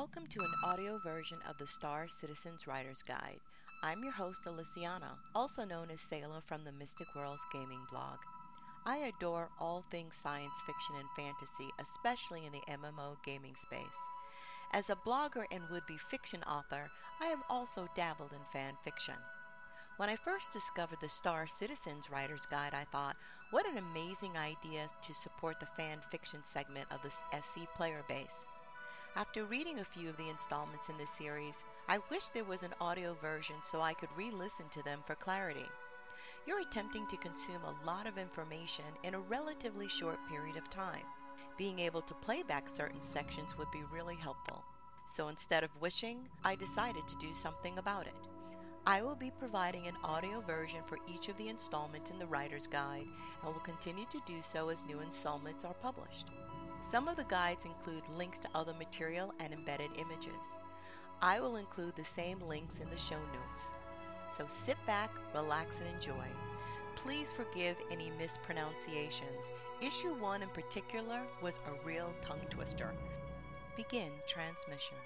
Welcome to an audio version of the Star Citizens Writer's Guide. I'm your host, Alyciana, also known as Sayla from the Mystic Worlds Gaming blog. I adore all things science fiction and fantasy, especially in the MMO gaming space. As a blogger and would be fiction author, I have also dabbled in fan fiction. When I first discovered the Star Citizens Writer's Guide, I thought, what an amazing idea to support the fan fiction segment of the SC player base. After reading a few of the installments in this series, I wish there was an audio version so I could re listen to them for clarity. You're attempting to consume a lot of information in a relatively short period of time. Being able to play back certain sections would be really helpful. So instead of wishing, I decided to do something about it. I will be providing an audio version for each of the installments in the Writer's Guide and will continue to do so as new installments are published. Some of the guides include links to other material and embedded images. I will include the same links in the show notes. So sit back, relax, and enjoy. Please forgive any mispronunciations. Issue 1 in particular was a real tongue twister. Begin transmission.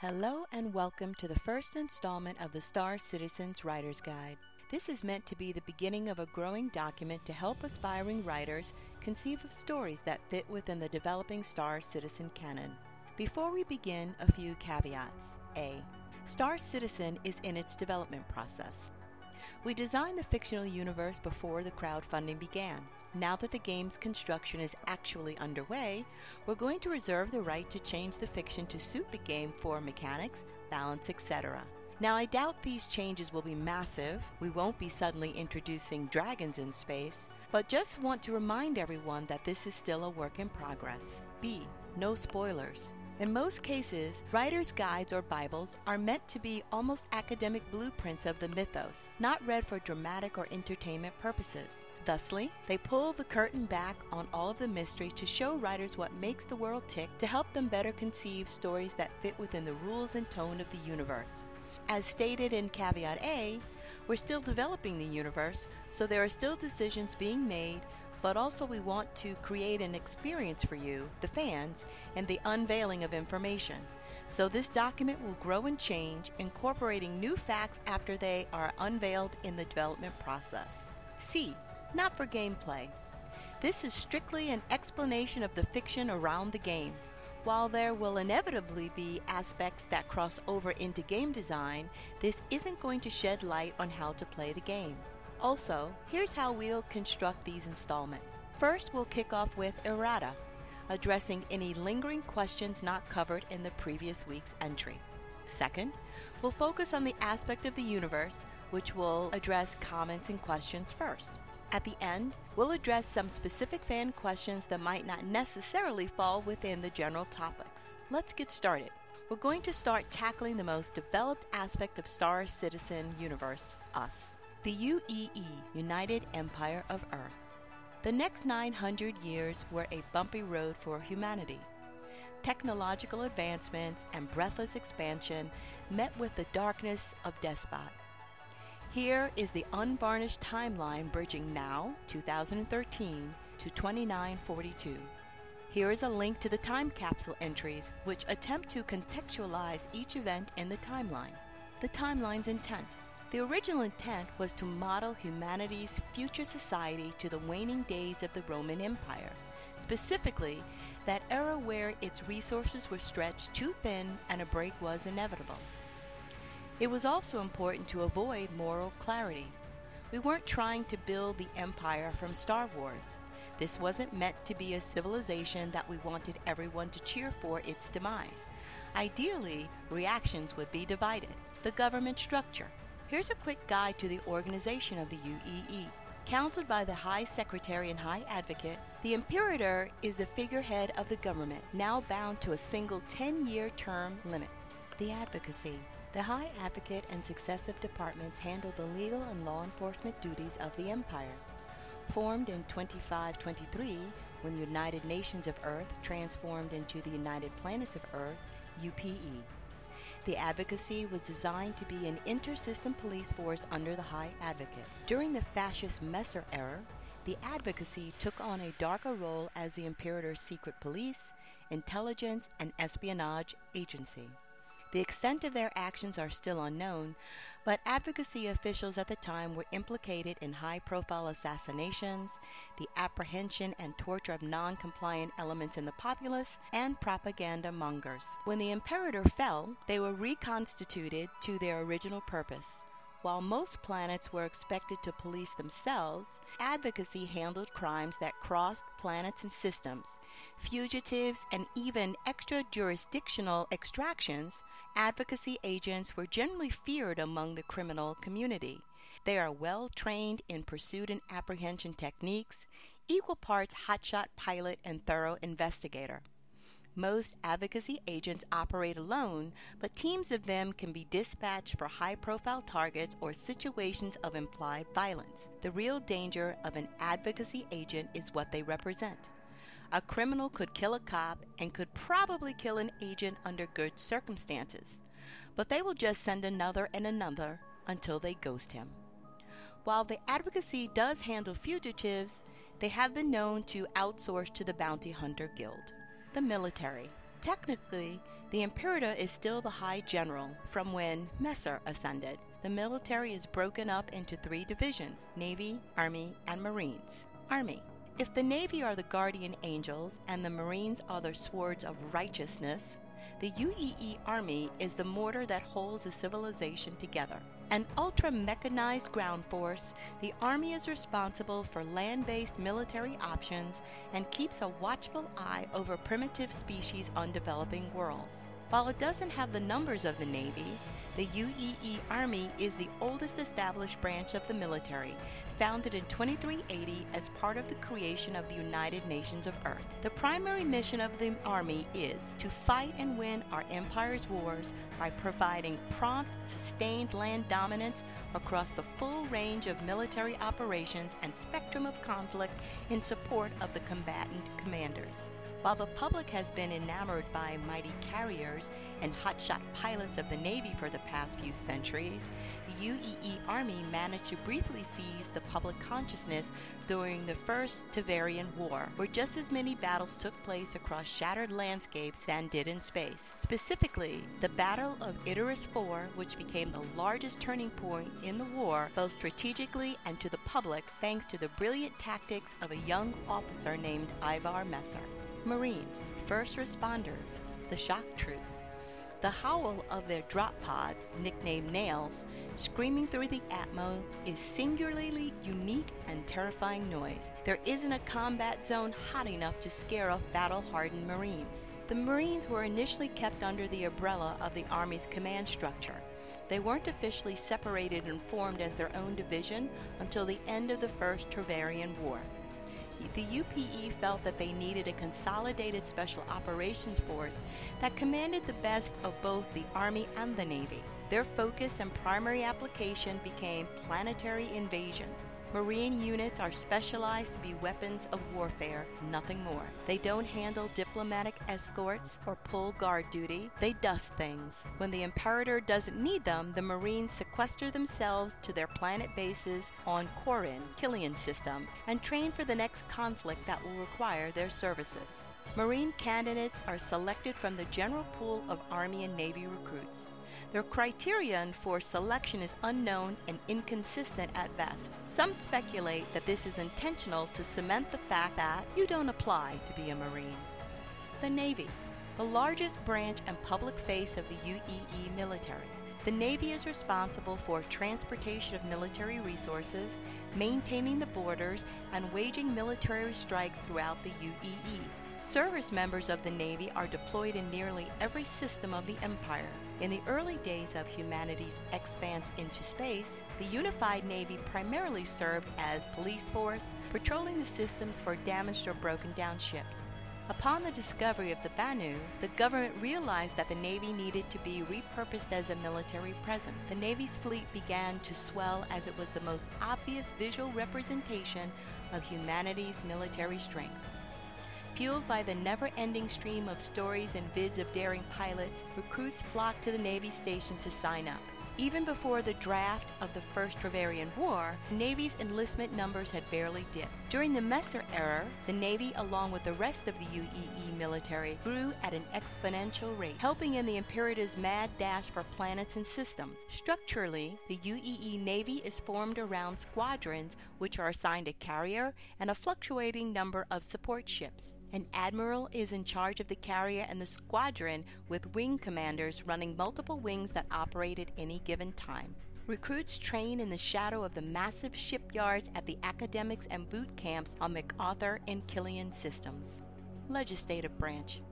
Hello and welcome to the first installment of the Star Citizens Writer's Guide. This is meant to be the beginning of a growing document to help aspiring writers conceive of stories that fit within the developing Star Citizen canon. Before we begin, a few caveats. A. Star Citizen is in its development process. We designed the fictional universe before the crowdfunding began. Now that the game's construction is actually underway, we're going to reserve the right to change the fiction to suit the game for mechanics, balance, etc. Now, I doubt these changes will be massive. We won't be suddenly introducing dragons in space, but just want to remind everyone that this is still a work in progress. B. No spoilers. In most cases, writer's guides or Bibles are meant to be almost academic blueprints of the mythos, not read for dramatic or entertainment purposes. Thusly, they pull the curtain back on all of the mystery to show writers what makes the world tick to help them better conceive stories that fit within the rules and tone of the universe. As stated in Caveat A, we're still developing the universe, so there are still decisions being made, but also we want to create an experience for you, the fans, and the unveiling of information. So this document will grow and change, incorporating new facts after they are unveiled in the development process. C. Not for gameplay. This is strictly an explanation of the fiction around the game. While there will inevitably be aspects that cross over into game design, this isn't going to shed light on how to play the game. Also, here's how we'll construct these installments. First, we'll kick off with errata, addressing any lingering questions not covered in the previous week's entry. Second, we'll focus on the aspect of the universe, which will address comments and questions first. At the end, we'll address some specific fan questions that might not necessarily fall within the general topics. Let's get started. We're going to start tackling the most developed aspect of Star Citizen Universe, us. The UEE, United Empire of Earth. The next 900 years were a bumpy road for humanity. Technological advancements and breathless expansion met with the darkness of despot. Here is the unvarnished timeline bridging now, 2013, to 2942. Here is a link to the time capsule entries, which attempt to contextualize each event in the timeline. The timeline's intent. The original intent was to model humanity's future society to the waning days of the Roman Empire, specifically, that era where its resources were stretched too thin and a break was inevitable. It was also important to avoid moral clarity. We weren't trying to build the empire from Star Wars. This wasn't meant to be a civilization that we wanted everyone to cheer for its demise. Ideally, reactions would be divided. The government structure. Here's a quick guide to the organization of the UEE. Counseled by the High Secretary and High Advocate, the Imperator is the figurehead of the government, now bound to a single 10 year term limit. The Advocacy. The High Advocate and successive departments handle the legal and law enforcement duties of the Empire. Formed in 2523, when the United Nations of Earth transformed into the United Planets of Earth, UPE. The advocacy was designed to be an inter-system police force under the High Advocate. During the fascist Messer era, the advocacy took on a darker role as the Imperator's secret police intelligence, and espionage agency. The extent of their actions are still unknown, but advocacy officials at the time were implicated in high profile assassinations, the apprehension and torture of non compliant elements in the populace, and propaganda mongers. When the imperator fell, they were reconstituted to their original purpose. While most planets were expected to police themselves, advocacy handled crimes that crossed planets and systems. Fugitives and even extra jurisdictional extractions advocacy agents were generally feared among the criminal community. They are well trained in pursuit and apprehension techniques, equal parts hotshot pilot and thorough investigator. Most advocacy agents operate alone, but teams of them can be dispatched for high profile targets or situations of implied violence. The real danger of an advocacy agent is what they represent. A criminal could kill a cop and could probably kill an agent under good circumstances, but they will just send another and another until they ghost him. While the advocacy does handle fugitives, they have been known to outsource to the Bounty Hunter Guild. The military. Technically, the Imperator is still the High General from when Messer ascended. The military is broken up into three divisions Navy, Army, and Marines. Army. If the Navy are the guardian angels and the Marines are the swords of righteousness, the UEE Army is the mortar that holds a civilization together. An ultra mechanized ground force, the Army is responsible for land based military options and keeps a watchful eye over primitive species on developing worlds. While it doesn't have the numbers of the Navy, the UEE Army is the oldest established branch of the military, founded in 2380 as part of the creation of the United Nations of Earth. The primary mission of the Army is to fight and win our empire's wars by providing prompt, sustained land dominance across the full range of military operations and spectrum of conflict in support of the combatant commanders. While the public has been enamored by mighty carriers and hotshot pilots of the Navy for the past few centuries, the UEE Army managed to briefly seize the public consciousness during the First Tevarin War, where just as many battles took place across shattered landscapes than did in space. Specifically, the Battle of Idaris IV, which became the largest turning point in the war, both strategically and to the public, thanks to the brilliant tactics of a young officer named Ivar Messer. Marines, first responders, the shock troops. The howl of their drop pods, nicknamed nails, screaming through the atmo is singularly unique and terrifying noise. There isn't a combat zone hot enough to scare off battle-hardened Marines. The Marines were initially kept under the umbrella of the Army's command structure. They weren't officially separated and formed as their own division until the end of the First Tevarin War the UPE felt that they needed a consolidated special operations force that commanded the best of both the Army and the Navy. Their focus and primary application became planetary invasion. Marine units are specialized to be weapons of warfare, nothing more. They don't handle diplomatic escorts or pull guard duty, they dust things. When the Imperator doesn't need them, the Marines sequester themselves to their planet bases on Corin, Killian system, and train for the next conflict that will require their services. Marine candidates are selected from the general pool of Army and Navy recruits. Their criterion for selection is unknown and inconsistent at best. Some speculate that this is intentional to cement the fact that you don't apply to be a Marine. The Navy, the largest branch and public face of the UEE military. The Navy is responsible for transportation of military resources, maintaining the borders, and waging military strikes throughout the UEE. Service members of the Navy are deployed in nearly every system of the Empire. In the early days of humanity's expanse into space, the Unified Navy primarily served as police force, patrolling the systems for damaged or broken down ships. Upon the discovery of the Banu, the government realized that the Navy needed to be repurposed as a military presence. The Navy's fleet began to swell as it was the most obvious visual representation of humanity's military strength. Fueled by the never ending stream of stories and vids of daring pilots, recruits flocked to the Navy station to sign up. Even before the draft of the First Tevarin War, the Navy's enlistment numbers had barely dipped. During the Messer era, the Navy, along with the rest of the UEE military, grew at an exponential rate, helping in the Imperator's mad dash for planets and systems. Structurally, the UEE Navy is formed around squadrons, which are assigned a carrier and a fluctuating number of support ships. An admiral is in charge of the carrier and the squadron, with wing commanders running multiple wings that operate at any given time. Recruits train in the shadow of the massive shipyards at the academics and boot camps on MacArthur and Killian systems. Legislative branch.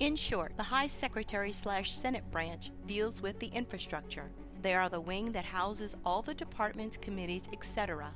In short, the High Secretary slash Senate branch deals with the infrastructure. They are the wing that houses all the departments, committees, etc.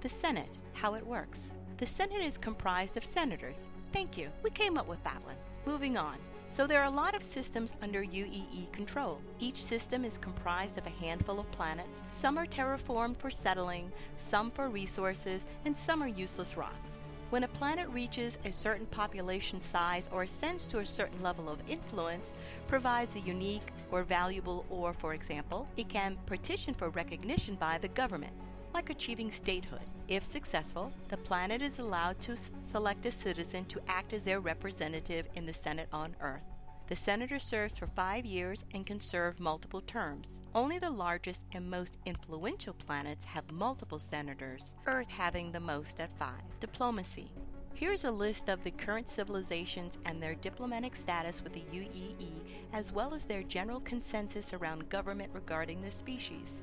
The Senate, how it works. The Senate is comprised of senators. Thank you, we came up with that one. Moving on. So there are a lot of systems under UEE control. Each system is comprised of a handful of planets. Some are terraformed for settling, some for resources, and some are useless rocks. When a planet reaches a certain population size or ascends to a certain level of influence, provides a unique or valuable ore, for example, it can petition for recognition by the government like achieving statehood. If successful, the planet is allowed to s- select a citizen to act as their representative in the Senate on Earth. The senator serves for five years and can serve multiple terms. Only the largest and most influential planets have multiple senators, Earth having the most at five. Diplomacy. Here's a list of the current civilizations and their diplomatic status with the UEE, as well as their general consensus around government regarding the species.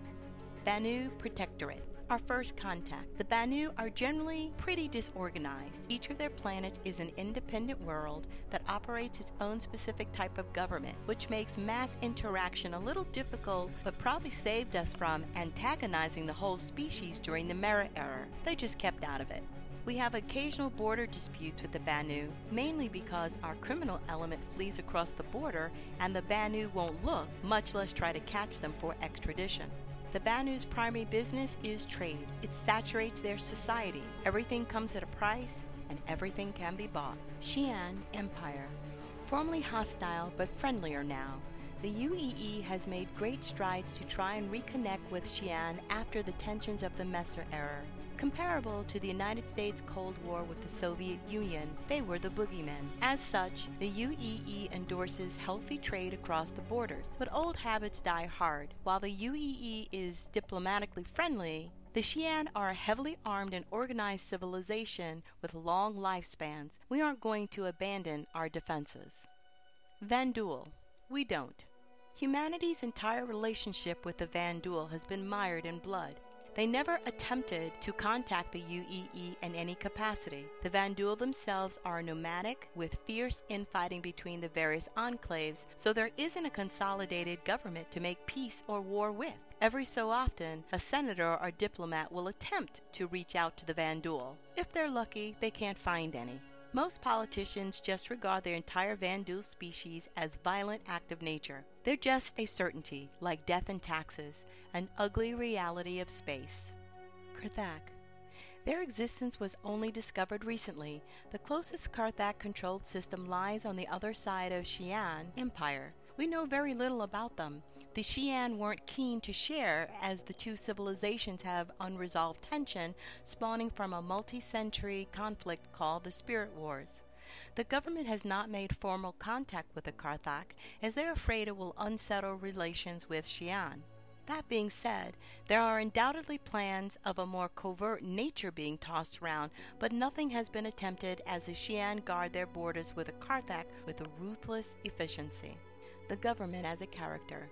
Banu Protectorate. Our first contact. The Banu are generally pretty disorganized. Each of their planets is an independent world that operates its own specific type of government, which makes mass interaction a little difficult, but probably saved us from antagonizing the whole species during the Messer era. They just kept out of it. We have occasional border disputes with the Banu, mainly because our criminal element flees across the border and the Banu won't look, much less try to catch them for extradition. The Banu's primary business is trade. It saturates their society. Everything comes at a price, and everything can be bought. Xi'an Empire. Formerly hostile but friendlier now, the UEE has made great strides to try and reconnect with Xi'an after the tensions of the Messer era. Comparable to the United States Cold War with the Soviet Union, they were the boogeymen. As such, the UEE endorses healthy trade across the borders, but old habits die hard. While the UEE is diplomatically friendly, the Xi'an are a heavily armed and organized civilization with long lifespans. We aren't going to abandon our defenses. Vanduul. We don't. Humanity's entire relationship with the Vanduul has been mired in blood. They never attempted to contact the UEE in any capacity. The Vanduul themselves are nomadic, with fierce infighting between the various enclaves, so there isn't a consolidated government to make peace or war with. Every so often, a senator or diplomat will attempt to reach out to the Vanduul. If they're lucky, they can't find any. Most politicians just regard their entire Van Vanduul species as violent act of nature. They're just a certainty, like death and taxes, an ugly reality of space. Kr'Thak. Their existence was only discovered recently. The closest Kr'Thak controlled system lies on the other side of Xi'an Empire. We know very little about them. The Xi'an weren't keen to share, as the two civilizations have unresolved tension spawning from a multi century conflict called the Spirit Wars. The government has not made formal contact with the Kr'Thak, as they're afraid it will unsettle relations with Xi'an. That being said, there are undoubtedly plans of a more covert nature being tossed around, but nothing has been attempted as the Xi'an guard their borders with the Kr'Thak with a ruthless efficiency. The government as a character.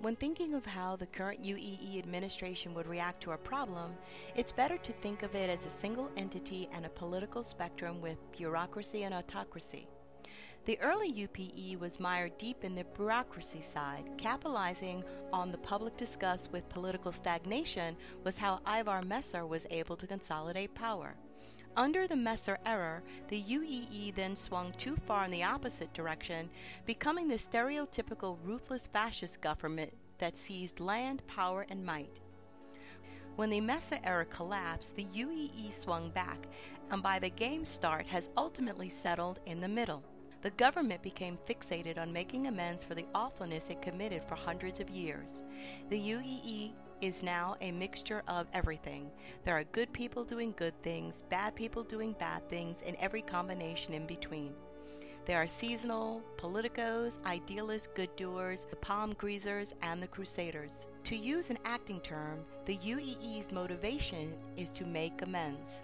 When thinking of how the current UEE administration would react to a problem, it's better to think of it as a single entity and a political spectrum with bureaucracy and autocracy. The early UPE was mired deep in the bureaucracy side. Capitalizing on the public disgust with political stagnation was how Ivar Messer was able to consolidate power. Under the Messer era, the UEE then swung too far in the opposite direction, becoming the stereotypical ruthless fascist government that seized land, power, and might. When the Messer era collapsed, the UEE swung back, and by the game's start has ultimately settled in the middle. the government became fixated on making amends for the awfulness it committed for hundreds of years. The UEE is now a mixture of everything. There are good people doing good things, bad people doing bad things, and every combination in between. There are seasonal, politicos, idealist good doers, the palm greasers, and the crusaders. To use an acting term, the UEE's motivation is to make amends.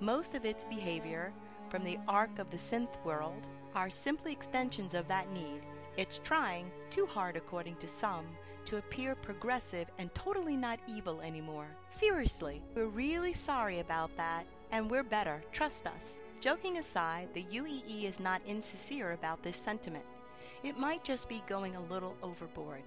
Most of its behavior, from the Ark of the Synthworld, are simply extensions of that need. It's trying, too hard according to some, to appear progressive and totally not evil anymore. Seriously, we're really sorry about that, and we're better, trust us. Joking aside, the UEE is not insincere about this sentiment. It might just be going a little overboard.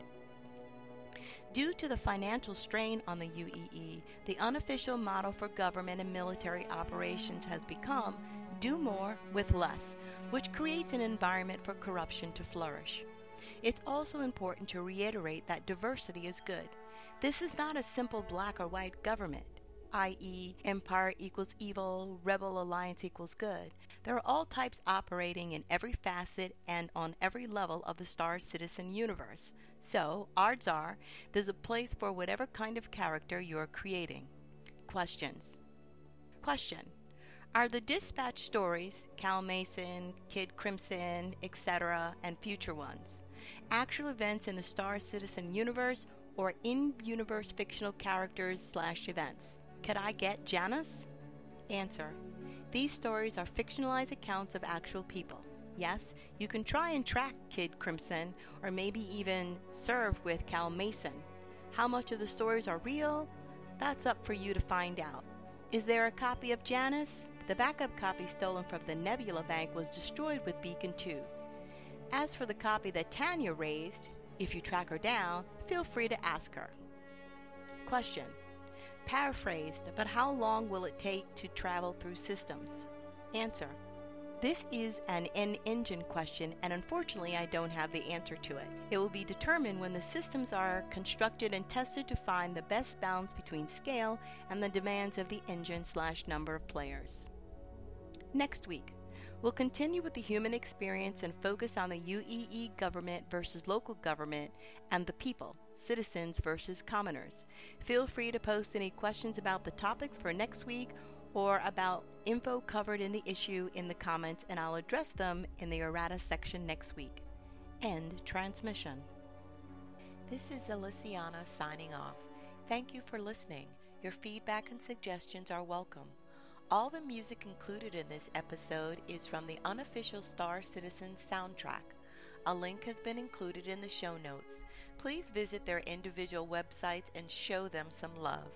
Due to the financial strain on the UEE, the unofficial motto for government and military operations has become do more with less, which creates an environment for corruption to flourish. It's also important to reiterate that diversity is good. This is not a simple black or white government i.e., empire equals evil, rebel alliance equals good. There are all types operating in every facet and on every level of the Star Citizen universe. So, odds are, there's a place for whatever kind of character you're creating. Questions. Question. Are the dispatch stories, Cal Mason, Kid Crimson, etc., and future ones, actual events in the Star Citizen universe or in universe fictional characters slash events? Could I get Janice? Answer. These stories are fictionalized accounts of actual people. Yes, you can try and track Kid Crimson, or maybe even serve with Cal Mason. How much of the stories are real? That's up for you to find out. Is there a copy of Janice? The backup copy stolen from the Nebula Bank was destroyed with Beacon 2. As for the copy that Tanya raised, if you track her down, feel free to ask her. Question Paraphrased, but how long will it take to travel through systems? Answer. This is an N engine question, and unfortunately, I don't have the answer to it. It will be determined when the systems are constructed and tested to find the best balance between scale and the demands of the engine slash number of players. Next week, we'll continue with the human experience and focus on the UEE government versus local government and the people citizens versus commoners. Feel free to post any questions about the topics for next week or about info covered in the issue in the comments, and I'll address them in the errata section next week. End transmission. This is Elysiana signing off. Thank you for listening. Your feedback and suggestions are welcome. All the music included in this episode is from the unofficial Star Citizen soundtrack. A link has been included in the show notes please visit their individual websites and show them some love.